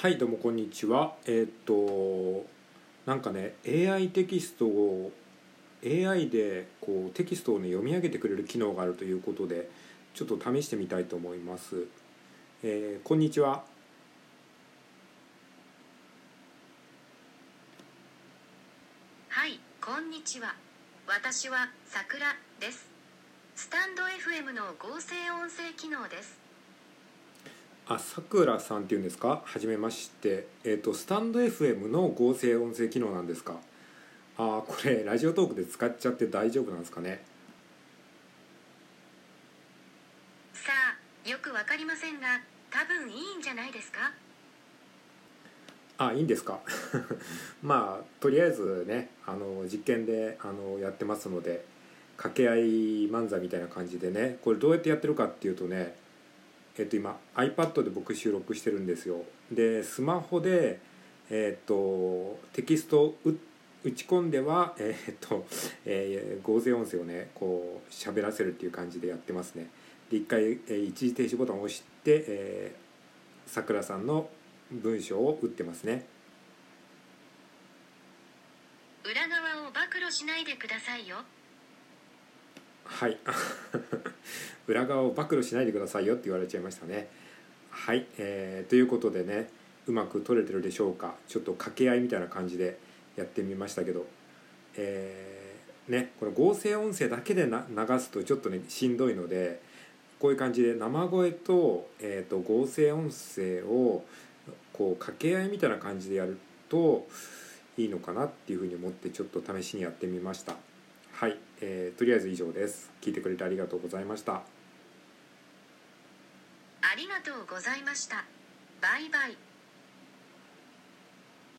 はいどうもこんにちはえーっとなんかね AI テキストを AI でこうテキストをね読み上げてくれる機能があるということでちょっと試してみたいと思います、えーこんにちははい、こんにちは。私はさくらです。スタンド FM の合成音声機能です。あさくらさんっていうんですか？はじめまして。えーっとスタンド FM の合成音声機能なんですか？あーこれラジオトークで使っちゃって大丈夫なんですかね？さあ、よくわかりませんが、多分いいんじゃないですか？あいいんですか？まあとりあえずねあの実験であのやってますので掛け合い漫才みたいな感じでねこれどうやってやってるかっていうとねえっと今 iPad で僕収録してるんですよ。でスマホでえっとテキストを打ち込んではえっと、えー合成音声をねこう喋らせるっていう感じでやってますね。で一回、えー一時停止ボタンを押してえーさくらさんの文章を打ってますね。裏側を暴露しないでくださいよ。はい。裏側を暴露しないでくださいよって言われちゃいましたね。はい、えーということでねうまく撮れてるでしょうか。ちょっと掛け合いみたいな感じでやってみましたけど。えーねこの合成音声だけでな流すとちょっとねしんどいのでこういう感じで生声と,、えー、と合成音声をこう掛け合いみたいな感じでやるといいのかなっていうふうに思ってちょっと試しにやってみました。はい、えーとりあえず以上です聞いてくれてありがとうございましたありがとうございました。バイバイ。